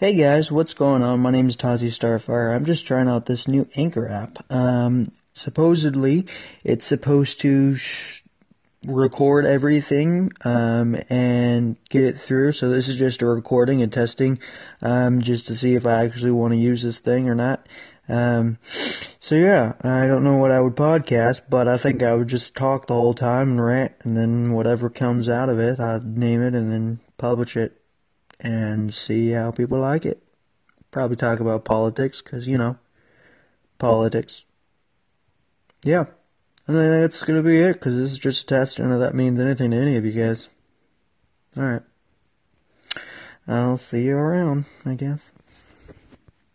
Hey guys, what's going on? My name is Tazi Starfire. I'm just trying out this new Anchor app. Um, supposedly, it's supposed to sh- record everything um, and get it through. So this is just a recording and testing, um, just to see if I actually want to use this thing or not. Um, so yeah, I don't know what I would podcast, but I think I would just talk the whole time and rant, and then whatever comes out of it, I'd name it and then publish it and see how people like it. Probably talk about politics, because, you know, politics. Yeah. And then that's going to be it, because this is just a test, and if that means anything to any of you guys. Alright. I'll see you around, I guess.